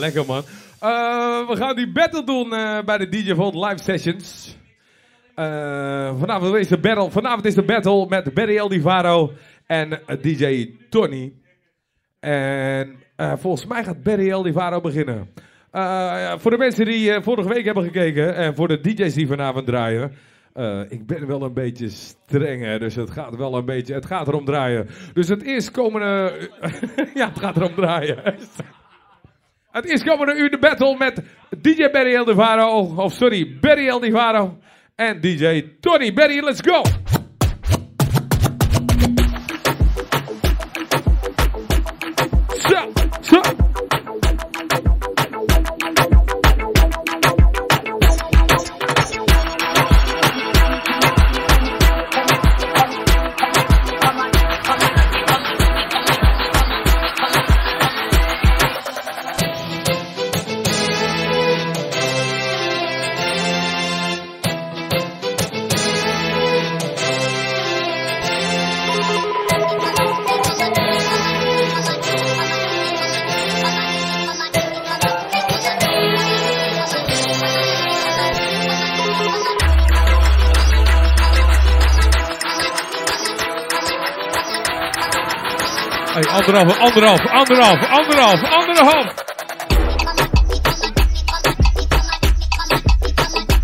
Lekker man. Eh, we gaan die battle doen eh, bij de DJ Volt Live Sessions. Eh, vanavond, is de battle, vanavond is de battle met Barry El Divaro en DJ Tony. En volgens mij gaat Barry El Divaro beginnen. Voor de mensen die vorige week hebben gekeken en voor de DJ's die vanavond draaien. ik ben wel een beetje streng, hè, dus het gaat wel een beetje, het gaat erom draaien. Dus het eerstkomende, ja, het gaat erom draaien. Het eerstkomende uur de battle met DJ Barry El Divaro, of sorry, Barry El Divaro en DJ Tony. Barry, let's go! Anderhalf, anderhalf, anderhalf, anderhalf, anderhalf.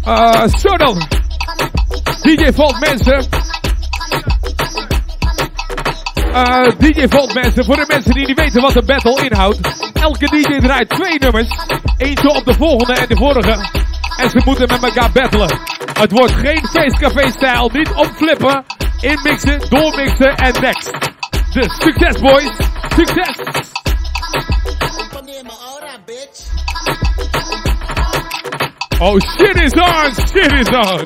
Uh, zo dan. DJ Volt mensen. Uh, DJ Volt mensen, voor de mensen die niet weten wat de battle inhoudt. Elke DJ draait twee nummers. Eentje op de volgende en de vorige. En ze moeten met elkaar battlen. Het wordt geen feestcafé-stijl. Niet opflippen, inmixen, doormixen en next. Dus succes boys, succes! Oh shit is on, shit is on!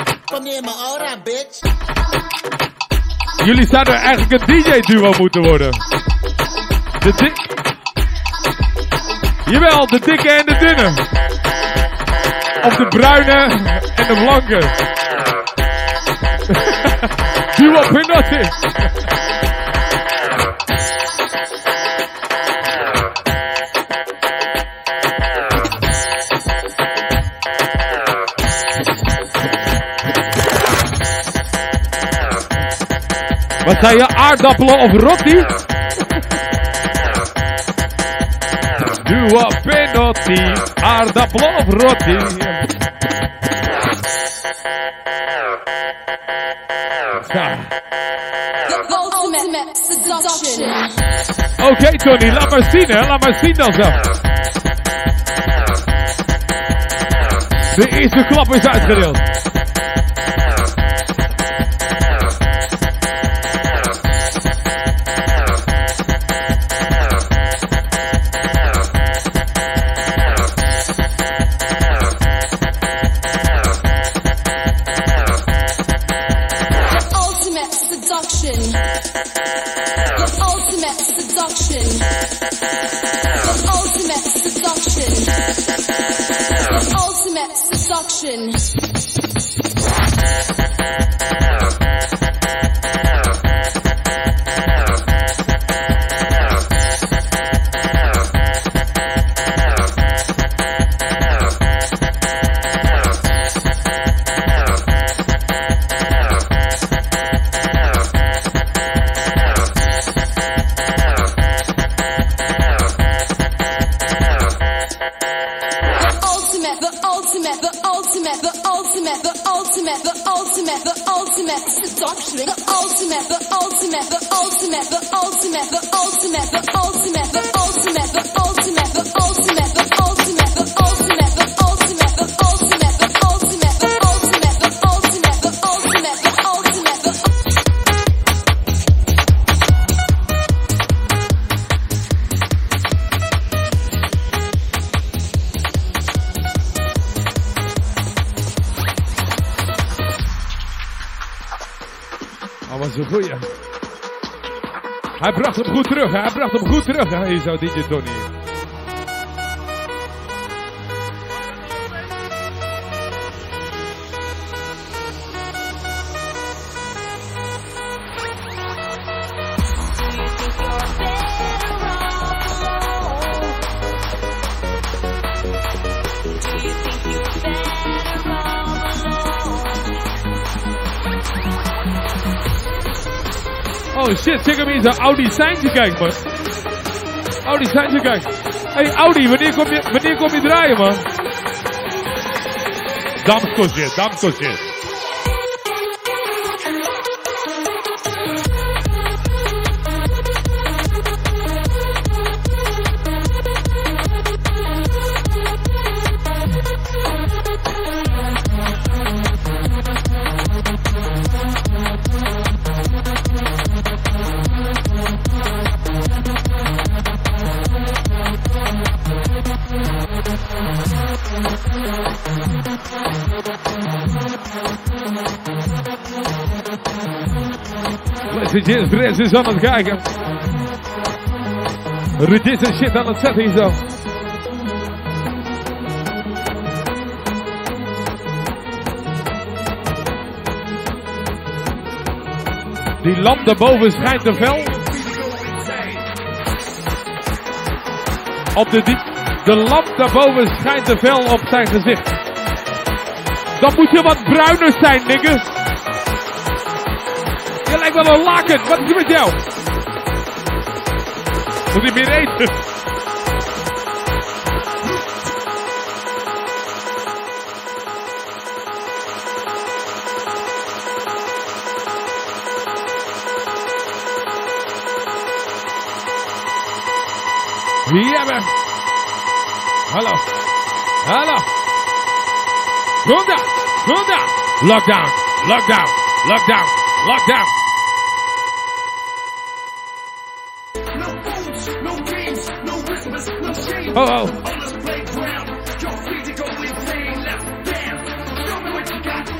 Jullie zouden eigenlijk een DJ-duo moeten worden. De dik... Jawel, de dikke en de dunne. Of de bruine en de blanke. Duo Pinotti. Wat zei je, aardappelen of rotti? Duo Pinotti, aardappelen of rotti? Oké Tony, laat maar zien hè, laat maar zien dan zo. De eerste klap is uitgedeeld. terug naar je Tony. Oh shit, check hem eens zijn Audi seintje kijken, man. Audi Seintje kijken. Hey Audi, wanneer kom je, wanneer kom je draaien, man? Damsko shit, Fres is aan het kijken. En shit aan het zetten zo. Die lamp daarboven schijnt te fel. Op de, die, de lamp daarboven schijnt te fel op zijn gezicht. Dan moet je wat bruiner zijn, nigga. Je lijkt wel een laken. Wat is er met jou? Moet je meer eten? Ja, man. Hallo. Hallo. Lockdown. Lockdown. Lockdown. Lockdown. Oh, oh.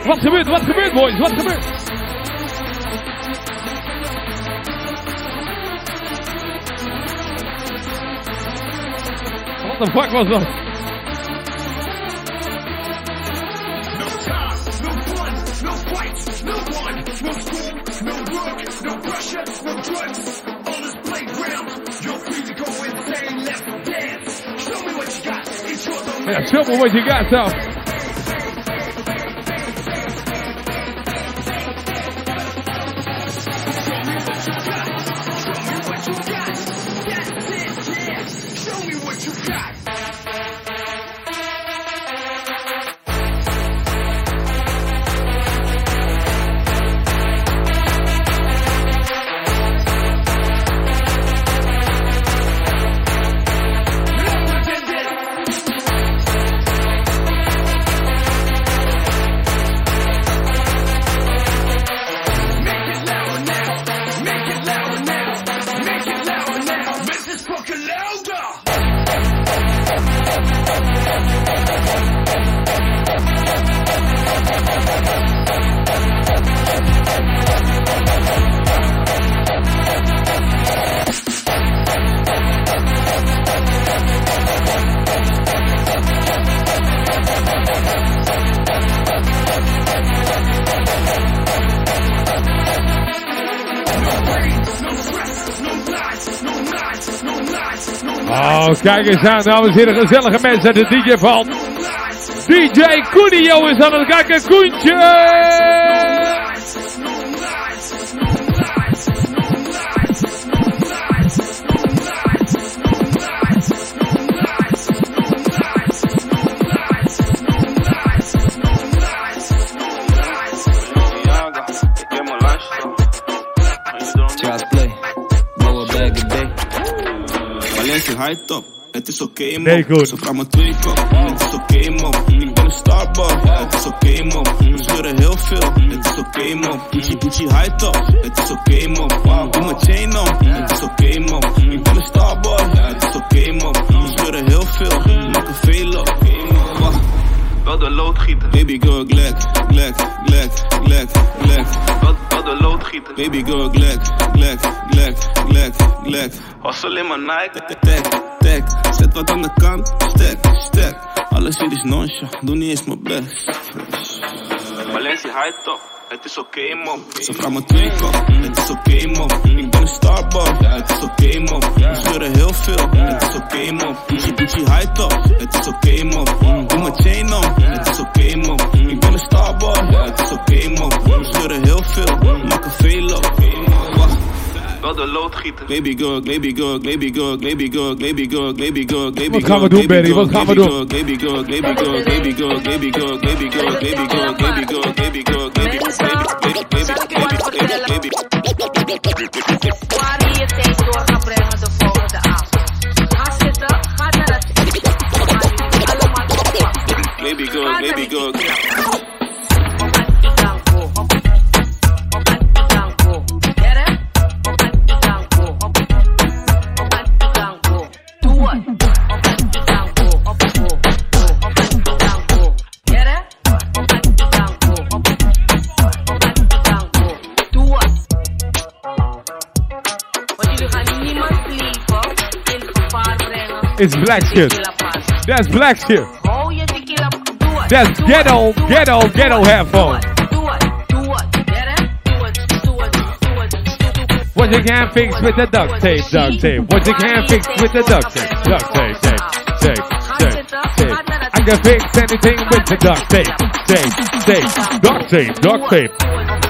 Wat gebeurt, wat gebeurt, boys? Wat gebeurt? Wat de fuck was dat? Ja, show me what you got, zo. Oh, kijk eens aan, dames en heren, gezellige mensen, de DJ van DJ Koenio is aan het kijken, Koentje! High top. Het is oké man. Nee, goed. Ze me twee kop. Het is oké man. Ik ben een starboy. Het is oké man. We scheuren heel veel. Het is oké man. Gucci Gucci high top. Het is oké man. Doe mijn chain on. Het is oké man. Ik ben een starboy. Het is oké man. We scheuren heel veel. Maken veel op. Wel de loodgieter, Baby girl, glek, glek, glek, glek, glek. wel, wel de loodgieter. Baby girl, glek, glek, glek, glek, glek. Was alleen maar Nike. Tek, tek, zet wat aan de kant, stek, stek. Alles hier is noncha, doe niet eens mijn best. Valencia high top, het is oké man. Ze vraagt me twee kop, het is oké man. Ik ben een starboy, het is oké man. We scheuren heel veel, het is oké man. Gucci Gucci high top, het is oké man. Doe mijn chain on, het is oké man. Ik ben een starboy, het is oké man. We scheuren heel veel, maken veel op. Wacht. Wel de loodgieter. Baby girl, baby girl, baby girl, baby girl, baby girl, baby girl, baby Wat gaan we doen, Barry? Wat gaan we doen? Baby girl, baby girl, baby girl, baby girl, baby girl, baby girl, baby girl, baby girl, baby Waar je je tijd door gaat brengen de volgende avond. Ga zitten, ga naar het Ga jullie allemaal oppakken. Baby girl, baby girl. It's black shit. That's black shit. That's ghetto, ghetto, het, ghetto doe het, headphone. Doe het, doe het, doe het, doe het, doe het, doe het, doe het. What you can't fix with the duct tape, duct tape. What you can't fix with the duct tape, duct tape, tape, tape, tape, tape. I can fix anything with the duct tape, tape, tape, duct tape, duct tape.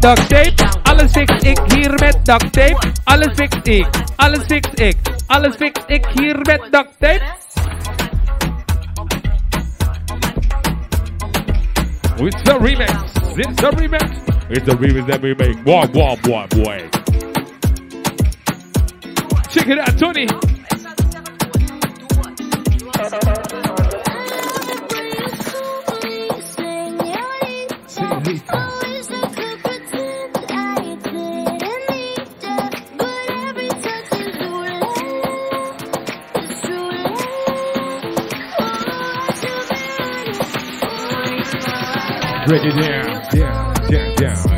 Duct tape. Alles fix ik hier met duct tape. Alles fix ik. Alles fix ik. Alles fix ik hier met duct tape. It's the remix. It's the remix. It's the remix that we make. Boy, boy, boy, boy. Check it out, Tony. Break it down, down, down, down,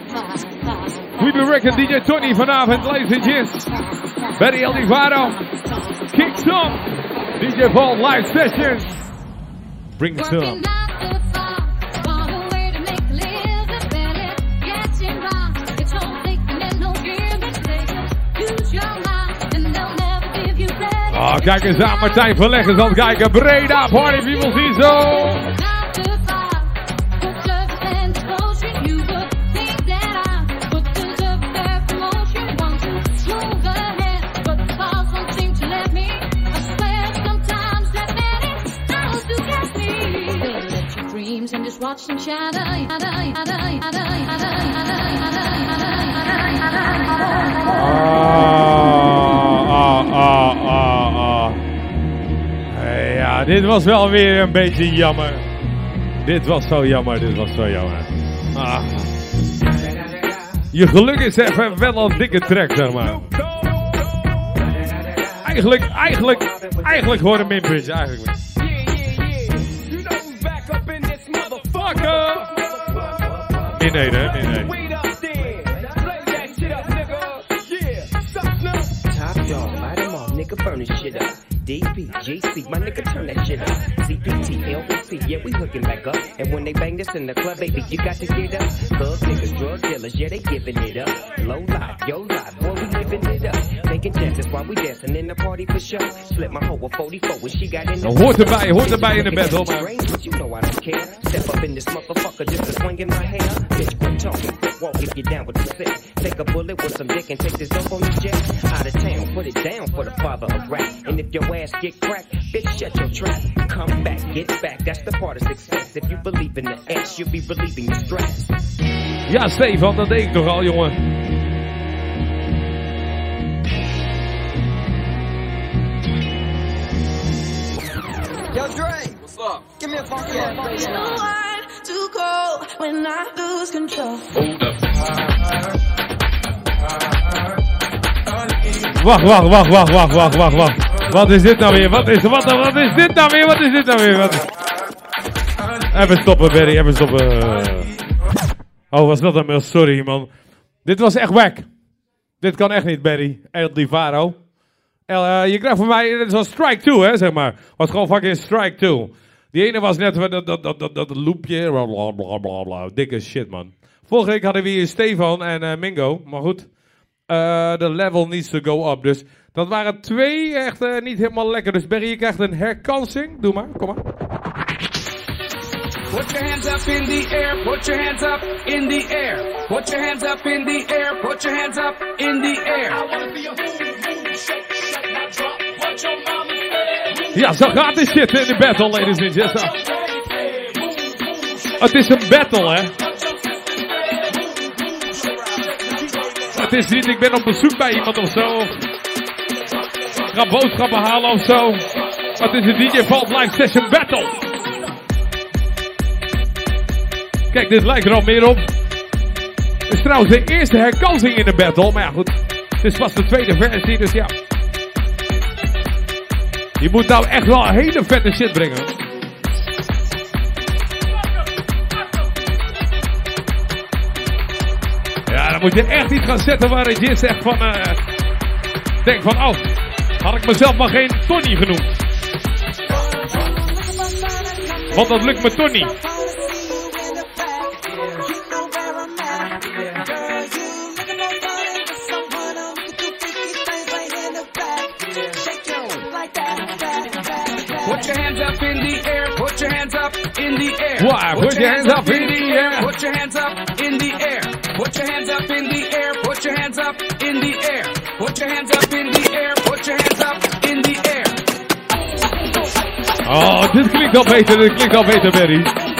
We be recognized DJ Tony vanavond, ladies and gents. Barry Elivaro. Kicks up. DJ Paul live sessions. Bring some. Oh, kijk eens aan, Martijn Verleggers aan het kijken. Breda, party people, zie zo. Watch Ah, ah, ah, ah, ah. Ja, dit was wel weer een beetje jammer. Dit was zo jammer, dit was zo jammer. Ah. Je geluk is even wel een dikke track, zeg maar. Eigenlijk, eigenlijk, eigenlijk hoor een eigenlijk. Min 1, hè, min 1. Top dog, burn this shit up. DP, GC, my nigga, turn that shit up. CPT, LBC, yeah, we hooking back up. And when they bang this in the club, baby, you got to get up. Thug niggas, drug dealers, yeah, they giving it up. Low life, yo life, boy, we living it up. Taking chances while we dancing in the party for sure. Slip my hoe a 44 when she got in the Hoort erbij, hoort erbij in de battle, man. But you know I don't care. Step up in this motherfucker just to swing in my hair. Bitch, quit talking, quit walk if you down with the sick. Take a bullet with some dick and take this dope on this jet. Out of town, put it down for the father of rap. And if your ass get cracked, bitch, shut your trap. Come back, get back, that's the part of success. If you believe in the ass, you'll be relieving the stress. Ja, Stefan, dat deed ik toch al, jongen. Yo, Dre. What's up? Give me a funky ass bass Too hard, too cold when I lose control. Wacht, wacht, wacht, wacht, wacht, wacht, wacht, wacht. Wat is dit nou weer? Wat is, wat, wat is dit nou weer? Wat is dit nou weer? Wat? Even stoppen, Barry, even stoppen. Oh, was dat een mail? Sorry, man. Dit was echt wack. Dit kan echt niet, Barry. El Divaro. Eh, je krijgt van mij, dit is al strike 2, hè, zeg maar. Was gewoon fucking strike 2. Die ene was net dat, dat, dat, dat, dat loopje. Bla, bla, bla, bla. Dikke shit, man. Vorige week hadden we hier Stefan en eh, Mingo. Maar goed. Eh, De level needs to go up. Dus dat waren twee echt eh, niet helemaal lekker. Dus Barry, je krijgt een herkansing. Doe maar, kom maar. Put your hands up in the air, put your hands up in the air. Put your hands up in the air, put your hands up in the air. Ja, zo gaat dit shit in de battle, ladies and gentlemen. Het is een battle, hè. Het is niet, ik ben op bezoek bij iemand of zo. Ik ga boodschappen halen of zo. Het is een DJ Vault Live Session Battle. Kijk, dit lijkt er al meer op. Het is trouwens de eerste herkansing in de battle. Maar ja, goed. Is pas de tweede versie, dus ja. Je moet nou echt wel een hele vette shit brengen. Ja, dan moet je echt iets gaan zetten waar je zegt van... eh denk van, oh, had ik mezelf maar geen Tony genoemd. Want dat lukt me toch niet. Hands up in the air. Put your hands up in the air, put your hands up in the air. Put your hands up in the air, put your hands up in the air. Oh, dit klinkt al beter, dit klinkt al beter, Barry.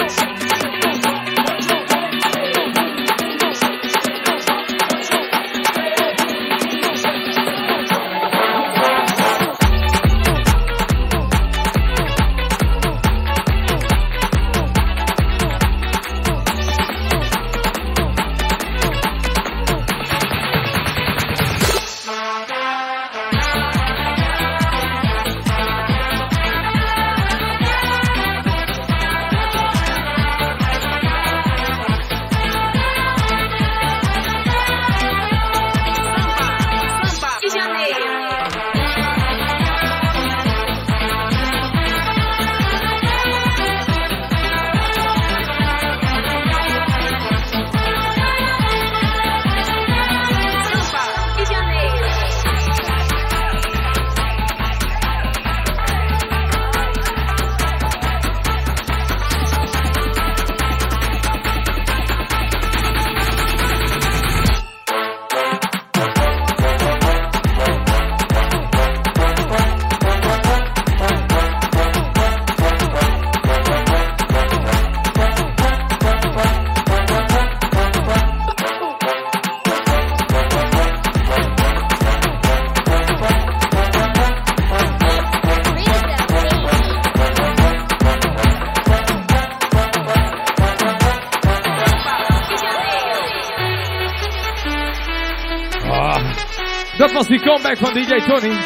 Van DJ Tony.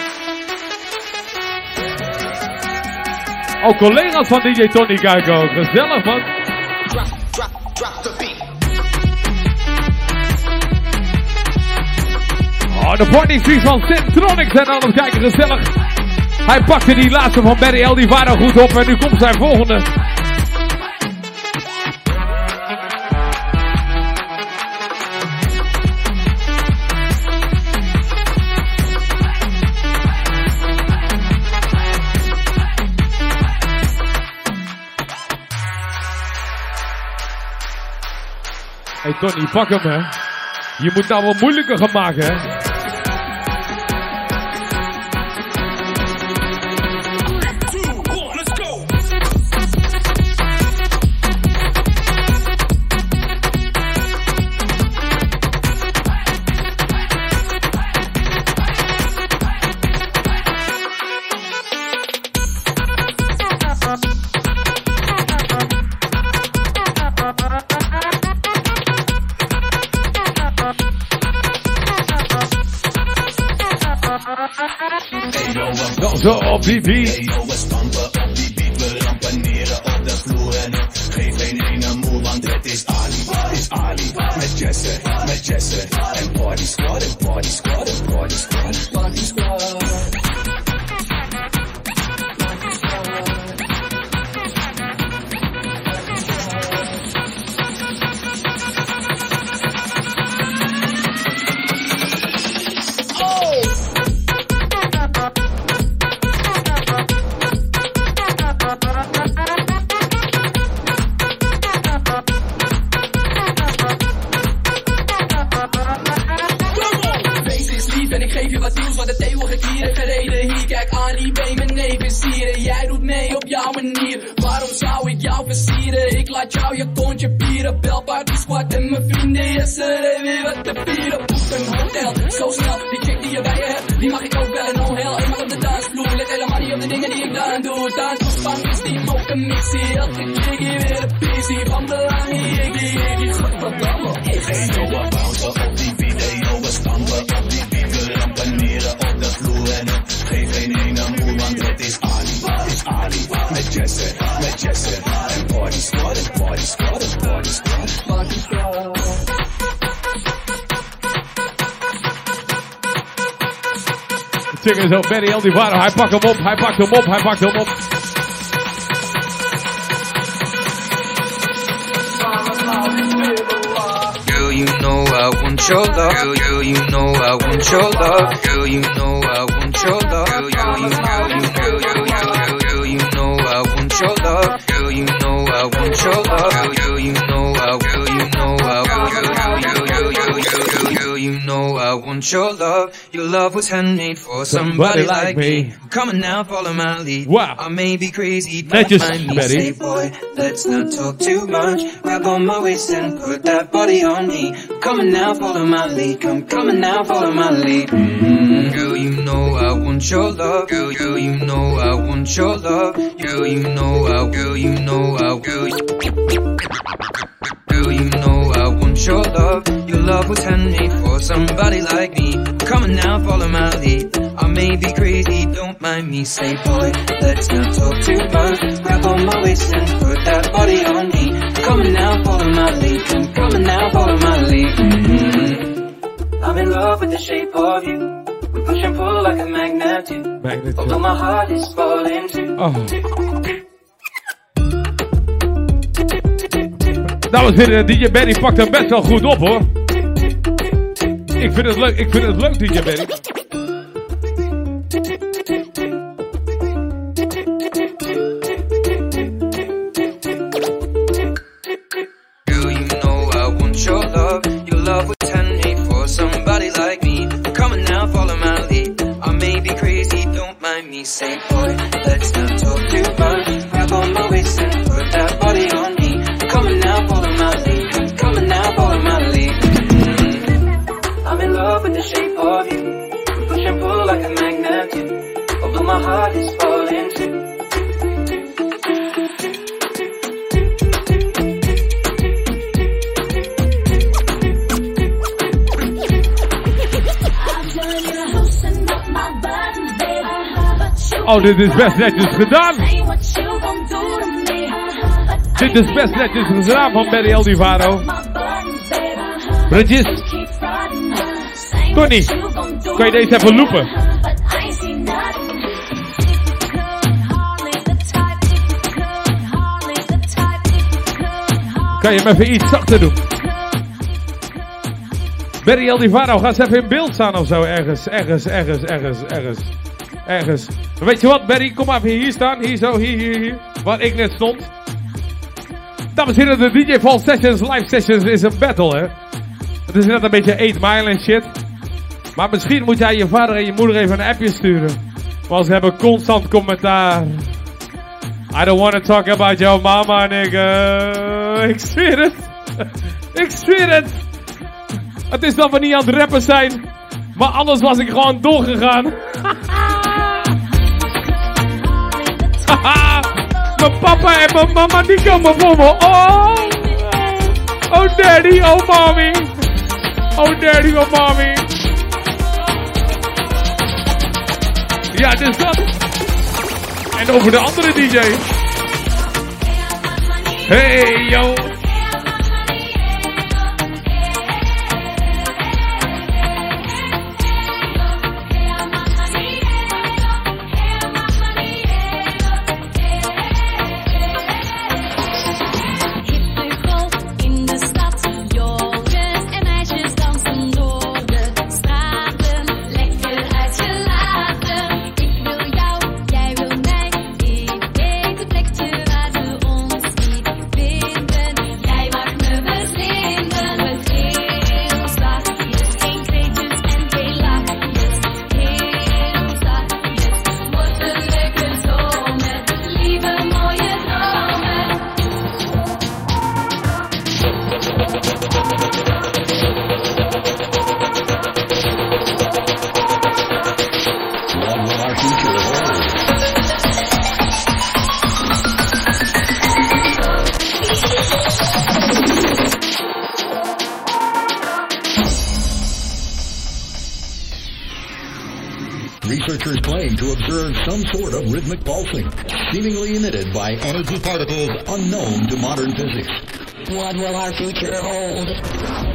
Ook collega's van DJ Tony kijken ook. Gezellig man. Oh, de party streets van Centronics zijn het kijken. Gezellig. Hij pakte die laatste van Barry L. Die waren goed op. En nu komt zijn volgende. Tony, pak hem hè. Je moet nou wat moeilijker gaan maken hè. Ao. Check eens op Barry L. Die waren. Hij pakt hem op, hij pakt hem op, hij pakt hem op. Girl, you know I want your love. Girl, girl, you know I want your love. Girl, you know I want your love. Girl, you, girl, you, girl, girl, girl, girl, girl, you know I want your love. Girl, you know I want your love. Girl, you know want your love. Your love was handmade for somebody like me. Come on now, follow my lead. Wow. I may be crazy, don't Netjes, mind me. Say, boy, let's not talk too much. Grab on my waist and put that body on me. Come on now, follow my lead. Come, come on now, follow my lead. Mm, Girl, you know I want your love. Girl, girl, you know I want your love. Girl, you know I, girl, you know I, girl. Girl, you know I want your love. Your love was handmade for somebody like me. Come on now, follow my lead. I may be crazy, don't mind me. Say, boy, let's not talk too much. Grab on my waist and put that body on me. Come on now, follow my lead. Come, come on now, follow my lead. Mhm. I'm in love with the shape of you. We push and pull like a magnet do. Magnet Although my heart is falling too. Oh. Dames en heren, DJ Benny pakt hem best wel goed op hoor. Ik vind het leuk, ik vind het leuk DJ Benny. Nou, dit is best netjes gedaan. Dit is best netjes gedaan van Barry Eldivaro. Bridges. Tony, kan je deze even loopen? Kan je hem even iets zachter doen? Barry Eldivaro, ga eens even in beeld staan of zo. Ergens, ergens, ergens, ergens, ergens. Ergens. Weet je wat, Barry? Kom even hier staan. Hier zo, hier, hier, hier. Waar ik net stond. Dames en heren, de DJ Fall Sessions, live sessions is een battle, hè. Het is net een beetje 8 mile en shit. Maar misschien moet jij je vader en je moeder even een appje sturen. Want ze hebben constant commentaar. I don't want to talk about your mama, nigga. Ik zweer het. Ik zweer het. Het is dat we niet aan het rappen zijn. Maar anders was ik gewoon doorgegaan. mijn papa en mijn mama die komen voor me. Oh. Oh daddy, oh mommy. Oh daddy, oh mommy. Ja, dus dat. En over de andere DJ. Hey yo. By energy particles unknown to modern physics. What will our future hold?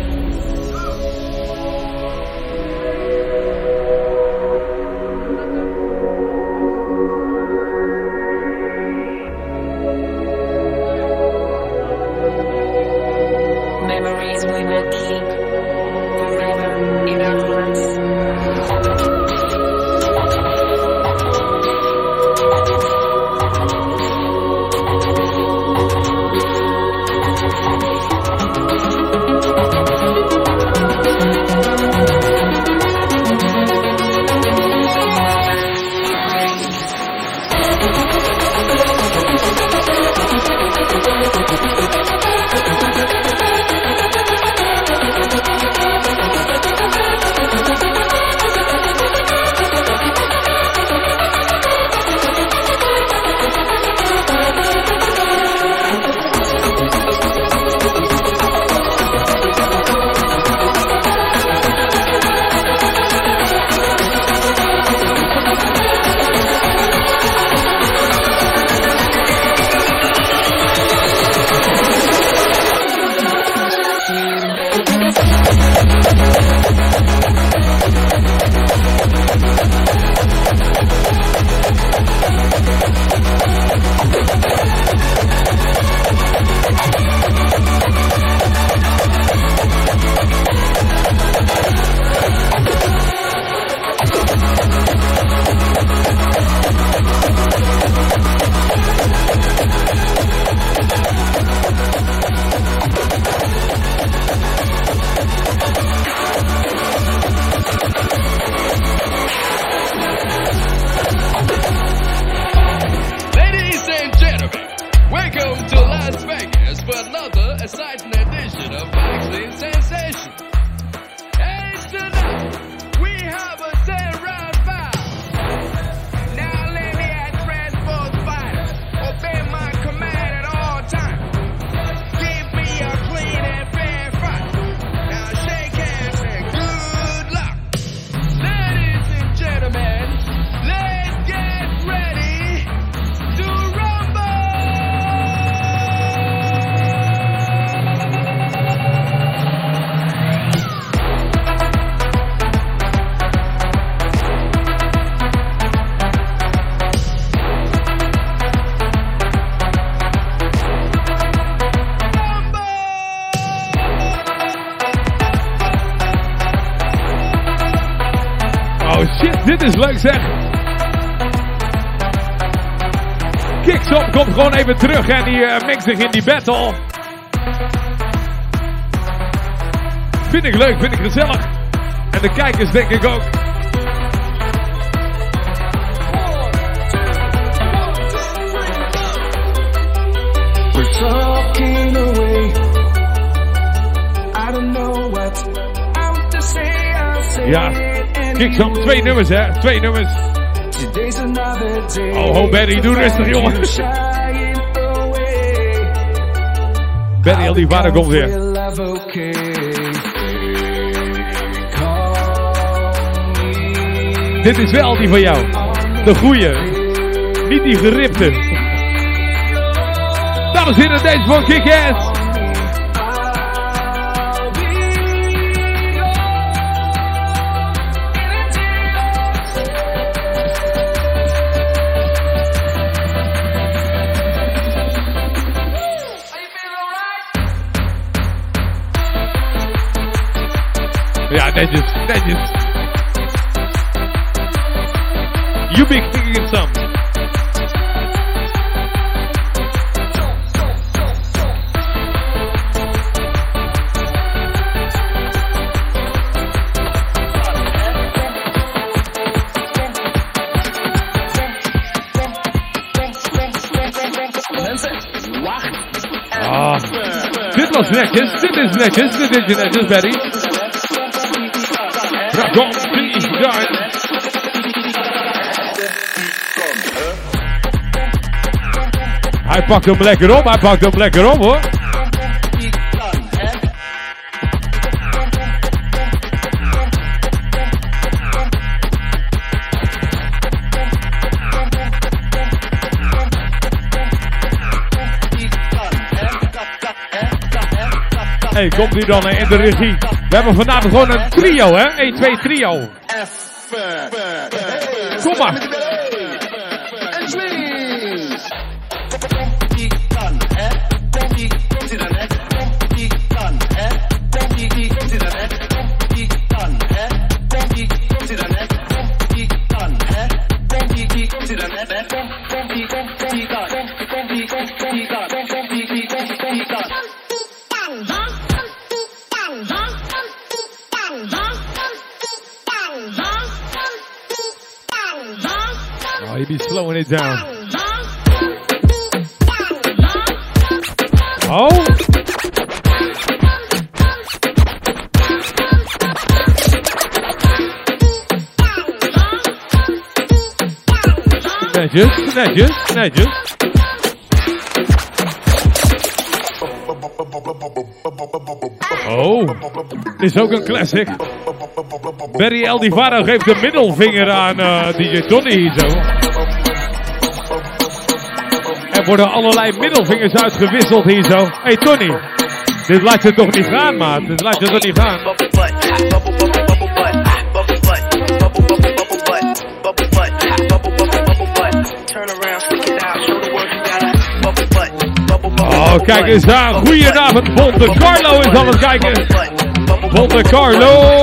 Zeg. Kickstop komt gewoon even terug en die eh, mengt zich in die battle. Vind ik leuk, vind ik gezellig. En de kijkers denk ik ook. We're talking away. I don't know what I'm to say. I'll say Ja, it Kickstop, twee nummers hè, twee nummers. Oh, ho Barry, doe rustig jongen. Shying away. Barry Alivaro komt weer. Dit is wel die van jou. De goeie. Niet die geripte. Dames en heren, deze van Kick-Ass. Ja, netjes, netjes. You be kicking some. Ah, dit was netjes, dit is netjes, dit is netjes. Dragon. Hij pakt hem lekker op, hij pakt hem lekker op hoor. Hey, komt u dan in de regie? We hebben vanavond gewoon een trio, hè? 1, 2, trio. Kom maar. It down. Oh. Netjes, netjes, netjes. Oh, dit is ook een classic. Barry El Divaro geeft de middelvinger aan eh, DJ Tony hier zo. Er worden allerlei middelvingers uitgewisseld hier zo. Hey Tony, dit laat je toch niet gaan maat, dit laat je toch niet gaan. Oh, kijk eens aan. Goedenavond, Monte Carlo is aan het kijken. Monte Carlo.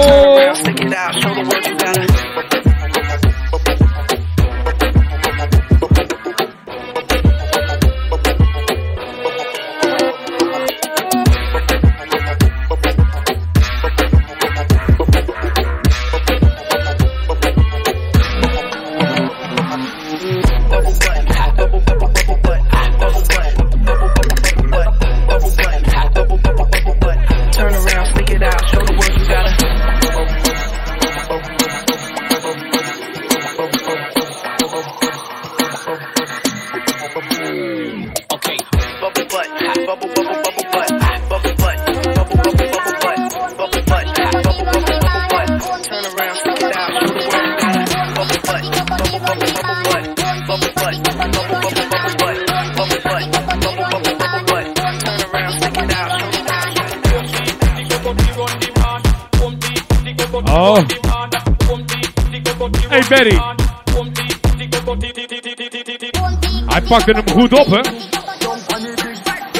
Hij pakte hem goed op, hè?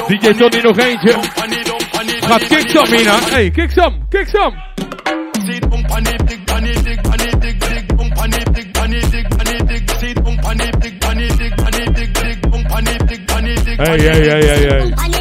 DJ Johnny nog eentje. Gaat Kiksam hierna. Hé, hey, Kiksam, Kiksam. Hey, hey, hey, hey, hey.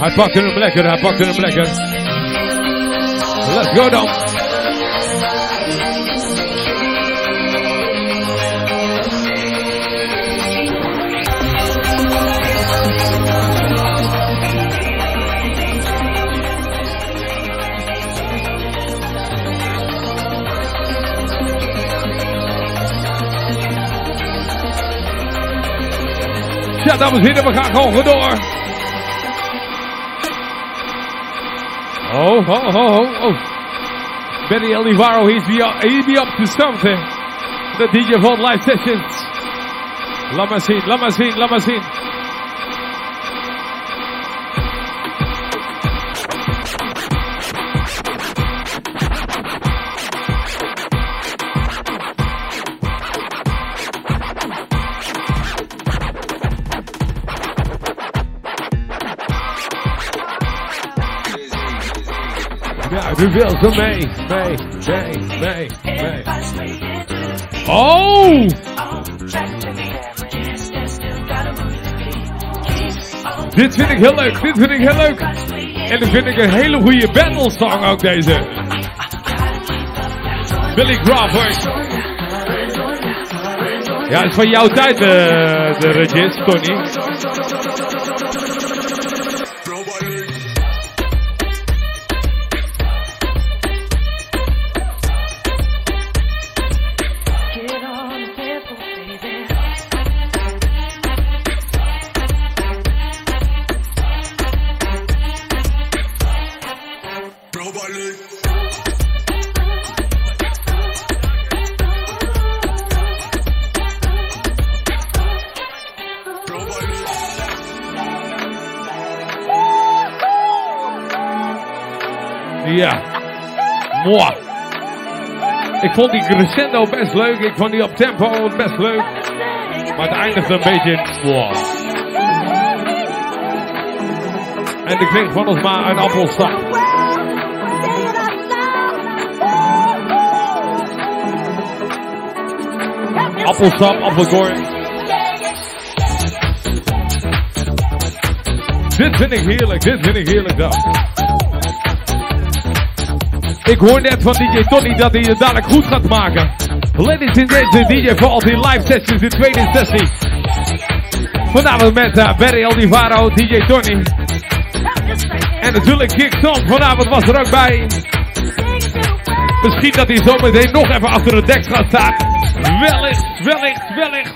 Hij pakte hem lekker, hij pakte hem lekker. Let's go dan. Ja, dames en heren, we gaan gewoon door. Oh, oh, oh, oh, oh. Benny Elivaro, he's be up, he be up to something. The DJ Vault Live Sessions. Laat maar zien, nu wil ze mee, mee, mee, mee, mee. Oh! Dit vind ik heel leuk, dit vind ik heel leuk. En dan vind ik een hele goede battle song ook deze. Billy Crawford. Ja, het is van jouw tijd, eh, de Regis, Tony. Ik vond die crescendo best leuk. Ik vond die op tempo best leuk. Maar het eindigde een beetje in. En ik kreeg van ons maar een appelsap. Appelsap, appelkoorn. Dit vind ik heerlijk, dit vind ik heerlijk dan. Ik hoor net van DJ Tony dat hij het dadelijk goed gaat maken. Ladies and gentlemen, DJ al die live sessions in tweede sessie. Vanavond met uh, Barry Aldivaro, DJ Tony. En natuurlijk Kick Song, vanavond was er ook bij. Misschien dat hij zometeen nog even achter het dek gaat staan. Wellicht, wellicht, wellicht.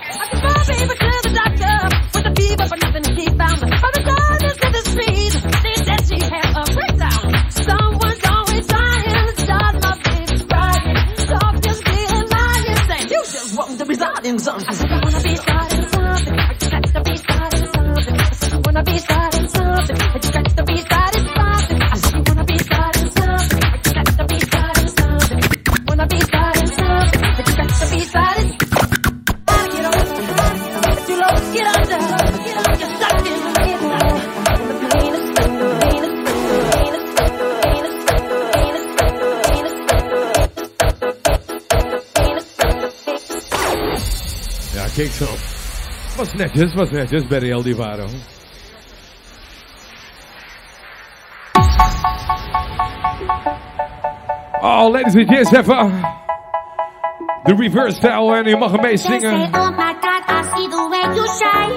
exhausted. Ja, kijk zo. Was netjes, was netjes. Oh, ladies and gents, even de reverse style en je mag hem mee zingen. Oh my God, I see the way you shine.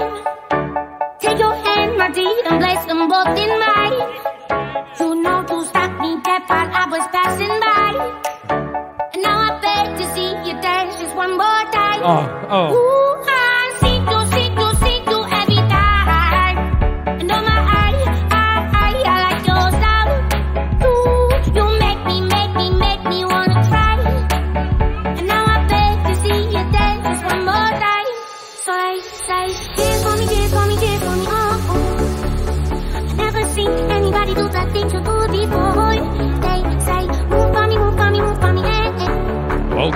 Take your hand, my dear, and place them both in mine. You know you stopped me dead while I was passing by. And now I beg to see you dance just one more time. Oh, oh.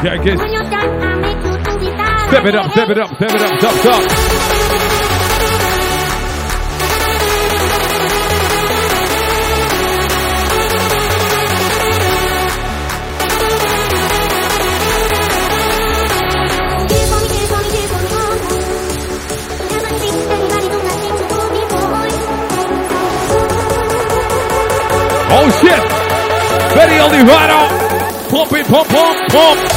Zo, kijk eens. Step it up, step it up, step it up, stop, stop. Oh shit! Betty Olivaro! Pump it, pump, pump, pump!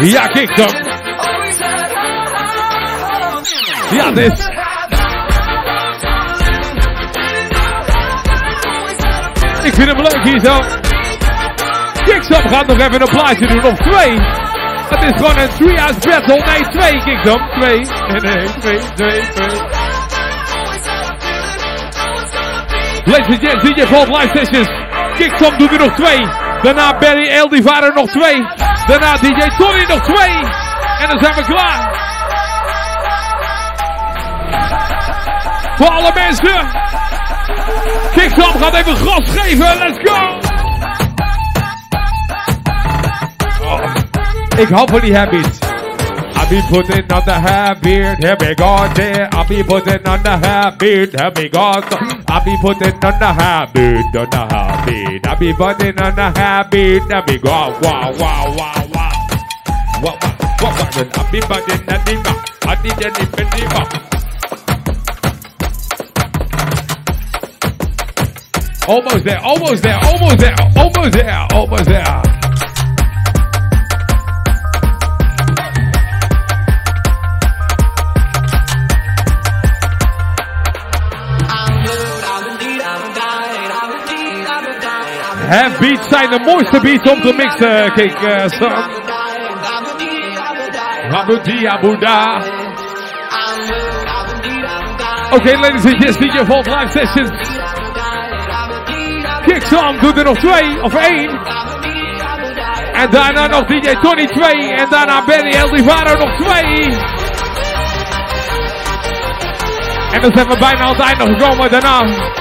Ja, kijk. Ja, dit. Ik vind hem leuk hier zo. Kickstop gaat nog even een plaatje doen op twee. Het is gewoon een three-house battle. Nee, twee Kickstop. Twee. Nee, nee, twee, twee, twee. Ladies and gents, DJ Vault Live Sessions. Kickstop doet er nog twee. Daarna Barry El Divaro nog twee. Daarna DJ Tony nog twee. En dan zijn we klaar. Voor alle mensen. Kickstop gaat even gas geven. Let's go. Ik hou van die habits. I be putting on the habit, here we go there. I be putting on the habit, here we go. I be putting on the habit, on the habit. I be putting on the habit, here we go. Wow, wow, wow, wow. Wow, wow, wow, wow. I be putting on the habit, I a different habit. Almost there, almost there, almost there, almost there, almost there. Have beats zijn de mooiste beats om te mixen. Kijk, uh, Sam. Abudi Abuda. Oké, ladies and gents, DJ Vault Live Sessions. Kick Sam doet er nog twee, of één. En daarna nog DJ Tony 2. En daarna Benny El Divaro nog twee. En dan zijn we bijna aan het einde gekomen daarna.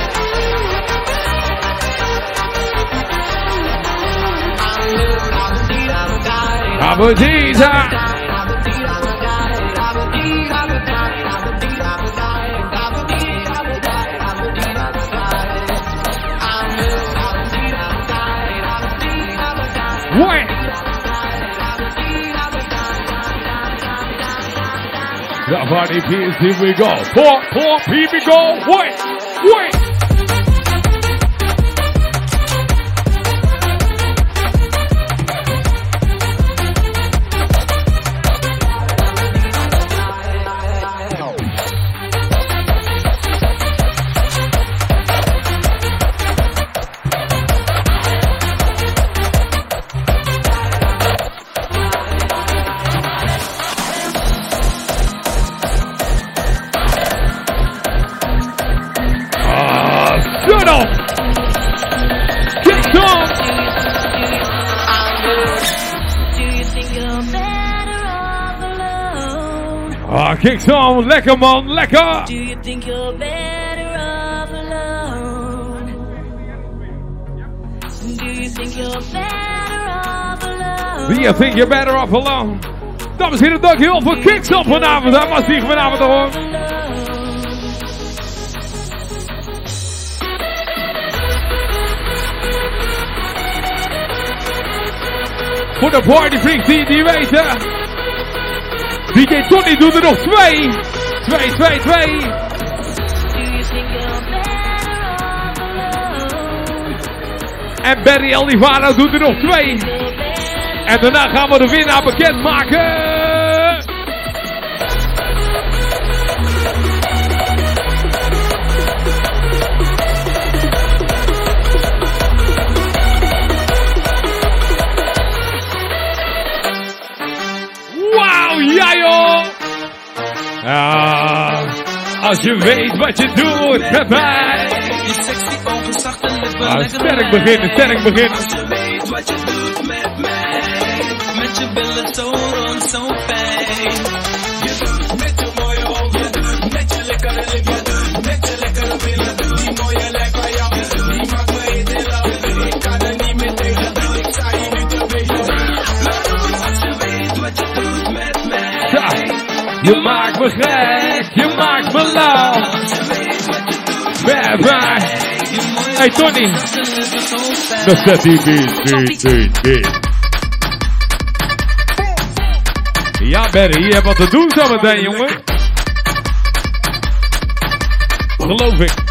Abudita. What? The body piece, here we go. Four, four, here we go. Wait, wait. On, lekker man, lekker! Do you think you're better off alone? Do you think you're better off alone? Do you think you're better off alone? Dames en heren, dankjewel voor Kicks op vanavond. Hij was hier vanavond horen. Voor de partyfreaks die die weten. DJ Tony doet er nog twee. Twee, twee, twee. En Barry Elivaro doet er nog twee. En daarna gaan we de winnaar bekendmaken. Als je weet wat je doet met mij. Je sexy ogen, zachte lippen, Ah, sterk beginnen, sterk beginnen. Als je weet wat je doet met mij. Met je billen zo rond, zo fijn. Je doet met je mooie ogen, met je lekkere lippen, met je lekkere billen. Die mooie van jou, die maakt me helemaal. Ik kan er niet meer tegen, ik sta hier nu te weten. Als je weet wat je doet met mij. Ja, je maakt me gek, Bye bye. Hey Tony. Beat, beat, beat, beat. Ja Barry, je hebt wat te doen zometeen jongen. Geloof ik.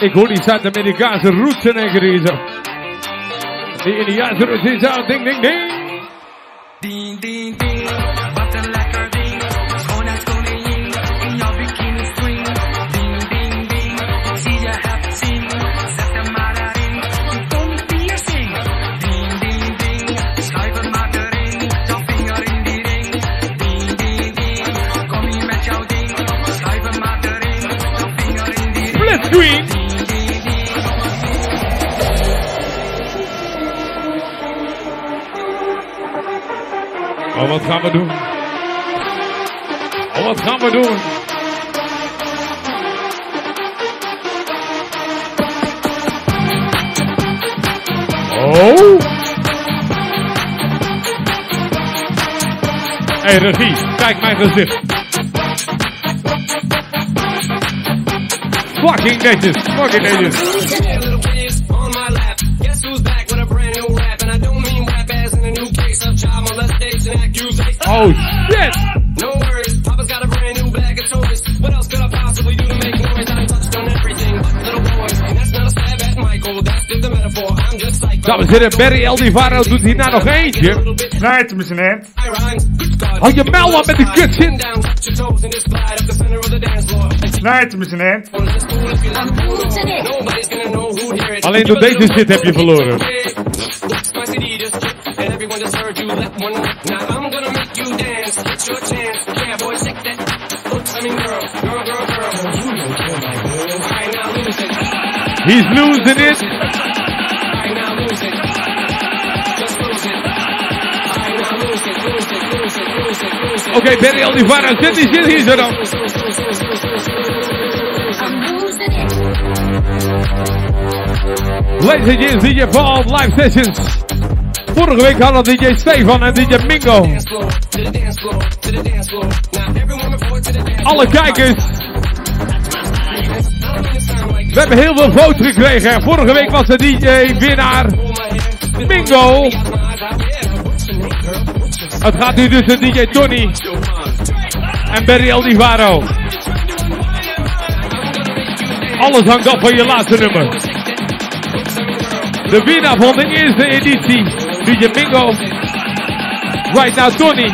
Ik hoor die Zuid-Amerikaanse keer hier zo. Die Indiaanse roots hier zo. Ding, ding, ding. Ding, ding, ding. Wat een lekker ding. Schoonheidskoningin. In jouw bikini string. Ding, ding, ding. Zie je het zien. Zet hem maar erin. Je Tony piercing. Ding, ding, ding. Schuif hem maar erin. Jouw vinger in die ring. Ding, ding, ding. Kom hier met jouw ding. Schuif hem maar erin. Jouw vinger in die ring. Split screen. Oh, wat gaan we doen? Oh, wat gaan we doen? Oh! Hey regie, kijk mijn gezicht. Fucking netjes, fucking netjes. Oh shit! No worries, Papa's got a brand new bag of toys. What else could I possibly do to make noise? I touched on everything but little boys. And that's not a stab at Michael, that's just a metaphor. I'm just psycho. Dames en heren, Barry Eldivaro doet hierna nog eentje. Snijdt hem zijn hand. Hou je mel op met the dance floor. Snijdt hem it is. Alleen door deze shit heb je verloren. It, lose it. Oké, Barry Eldivaro, zet die shit hier zo dan. Ladies and gents, DJ Paul live sessions. Vorige week hadden DJ Stefan en DJ Mingo. Alle kijkers. We hebben heel veel votes gekregen. En Vorige week was de DJ winnaar Mingo. Het gaat nu tussen DJ Tony en Barry Eldivaro. Alles hangt af van je laatste nummer. De winnaar van de eerste editie, DJ Mingo. Right now Tony.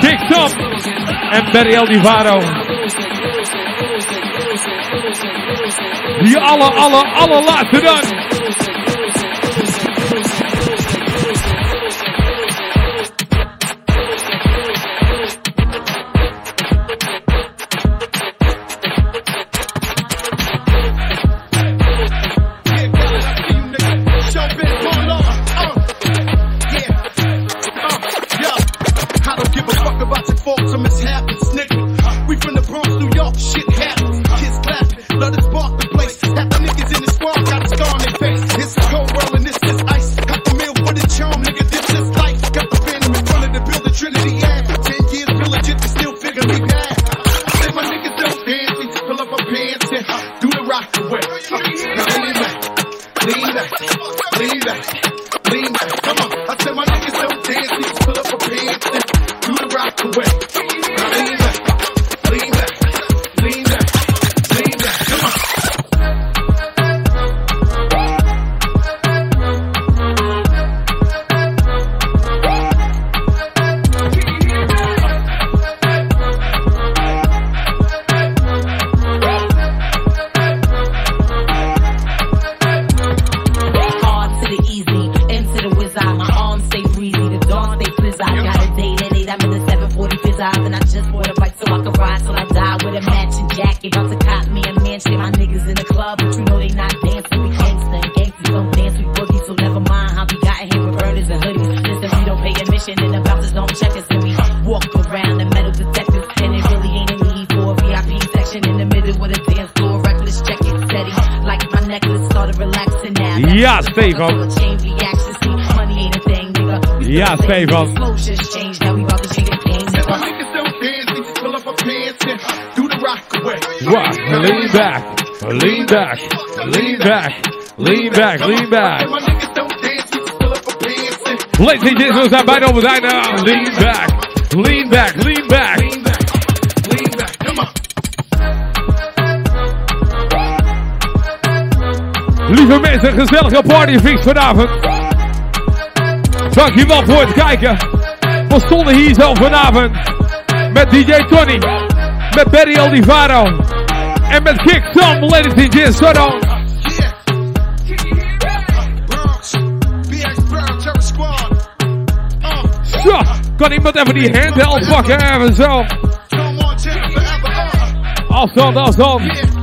Kick Top en Barry Eldivaro. Die alle, alle, allerlaatste dan. And do the rock away. What? Lean back, lean back, lean back, lean back, lean back. My niggas don't dance, we just pull up our pants and Ladies and gentlemen, we zijn bijna op het einde. Lean back, lean back, lean back. Lieve mensen, gezellige partyfix vanavond. Dankjewel voor het kijken. We stonden hier zo vanavond met DJ Tony, met Barry Aldivaro en met Kick Sam, ladies and. Zo kan iemand even die handheld pakken? Even zo. Come on. Afstand, afstand.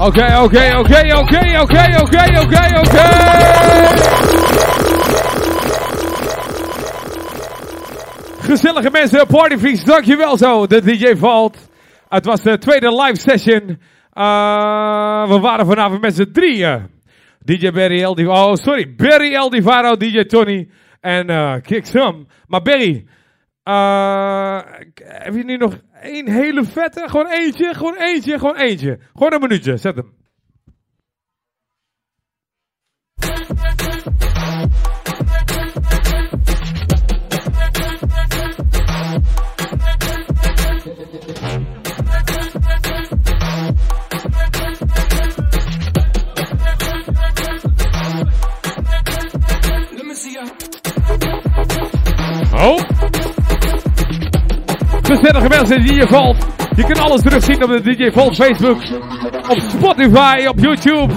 Oké, oké, oké, oké, oké, oké, oké, oké. Gezellige mensen, partyfreaks, dankjewel zo, de DJ Valt. Het was de tweede live session. Uh, we waren vanavond met z'n drieën. DJ Barry El Oh, sorry. Barry El Divaro, DJ Tony en uh, Kick Sam. Maar Barry, uh, heb je nu nog één hele vette? Gewoon eentje, gewoon eentje, gewoon eentje. Gewoon een minuutje, zet hem. Oh. Gezellige mensen die je valt. Je kan alles terugzien op de DJ Volt Facebook. Op Spotify, op YouTube.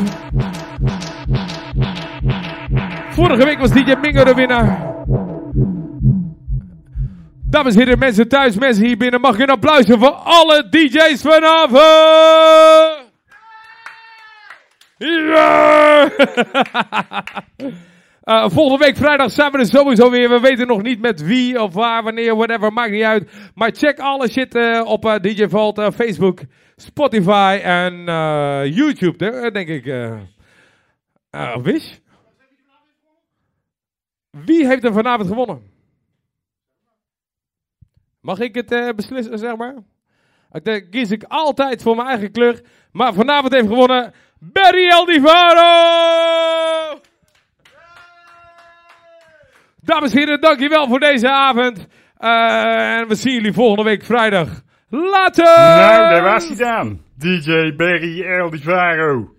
Vorige week was DJ Mingo de winnaar. Dames en heren, mensen thuis, mensen hier binnen. Mag ik een applausje voor alle DJ's vanavond? Ja! Uh, volgende week vrijdag zijn we er sowieso weer. We weten nog niet met wie of waar, wanneer, whatever. Maakt niet uit. Maar check alle shit uh, op uh, DJ Vault, Facebook, Spotify en YouTube, denk ik. Wish? Wie heeft er vanavond gewonnen? Mag ik het beslissen, zeg maar? Ik denk, kies ik altijd voor mijn eigen kleur. Maar vanavond heeft gewonnen Barry Aldivaro! Dames en heren, dankjewel voor deze avond. Uh, en we zien jullie volgende week vrijdag. Later! Nou, daar was hij dan. DJ Barry El Divaro.